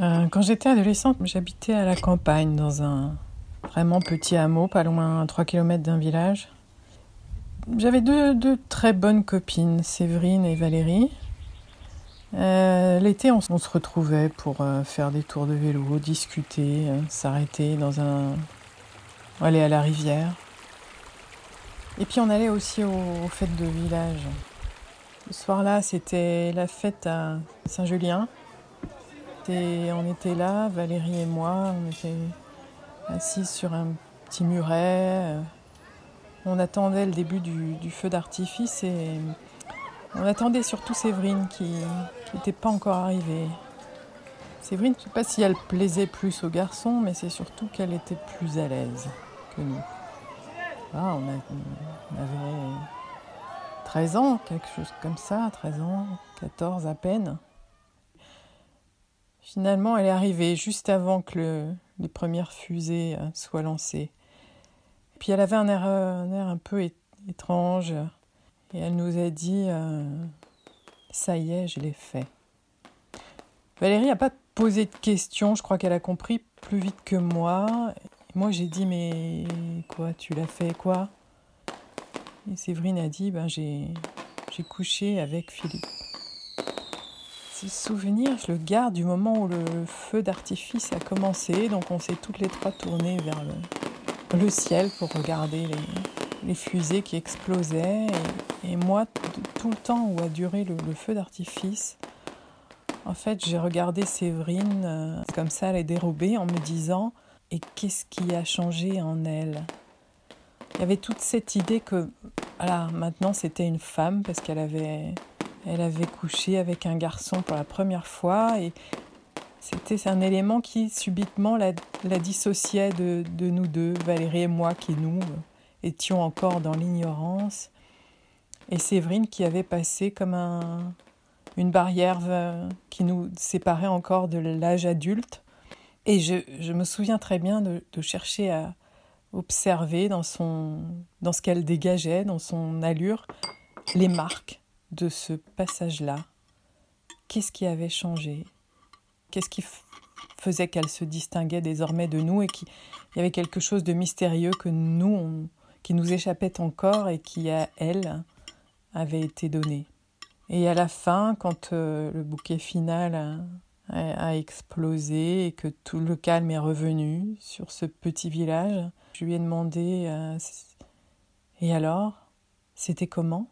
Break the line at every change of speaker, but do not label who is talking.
Euh, quand j'étais adolescente, j'habitais à la campagne, dans un vraiment petit hameau, pas loin, 3 km d'un village. J'avais deux, très bonnes copines, Séverine et Valérie. Euh, L'été, on, se retrouvait pour euh, faire des tours de vélo, discuter, s'arrêter dans un. aller à la rivière. Et puis on allait aussi aux fêtes de village. Ce soir-là, c'était la fête à Saint-Julien. On était là, Valérie et moi, on était assis sur un petit muret. On attendait le début du, feu d'artifice et on attendait surtout Séverine qui n'était pas encore arrivée. Séverine, je ne sais pas si elle plaisait plus aux garçons, mais c'est surtout qu'elle était plus à l'aise que nous. Ah, on avait 13 ans, quelque chose comme ça, 13 ans, 14 à peine. Finalement, elle est arrivée juste avant que le, les premières fusées soient lancées. Puis elle avait un air, un, air un peu étrange et elle nous a dit euh, Ça y est, je l'ai fait. Valérie n'a pas posé de questions, je crois qu'elle a compris plus vite que moi. Moi j'ai dit Mais quoi, tu l'as fait quoi? Et Séverine a dit ben, J'ai couché avec Philippe. Souvenir, je le garde du moment où le feu d'artifice a commencé. Donc on s'est toutes les trois tournées vers le, ciel pour regarder les, fusées qui explosaient. Et, moi, tout le temps où a duré le, feu d'artifice, en fait, j'ai regardé Séverine euh, comme ça, elle est dérobée, en me disant Et qu'est-ce qui a changé en elle? Il y avait toute cette idée que, maintenant c'était une femme parce qu'elle avait elle avait couché avec un garçon pour la première fois et c'était un élément qui subitement la, dissociait de, nous deux, Valérie et moi, qui nous étions encore dans l'ignorance, et Séverine qui avait passé comme un, une barrière qui nous séparait encore de l'âge adulte. Et je, je, me souviens très bien de, de chercher à observer dans, son, dans ce qu'elle dégageait, dans son allure, les marques de ce passage-là Qu'est-ce qui avait changé? Qu'est-ce qui faisait qu'elle se distinguait désormais de nous et qu'il y avait quelque chose de mystérieux que nous, qui nous échappait encore et qui, à elle, avait été donné? Et à la fin, quand euh, le bouquet final a, explosé et que tout le calme est revenu sur ce petit village, je lui ai demandé euh, Et alors C'était comment?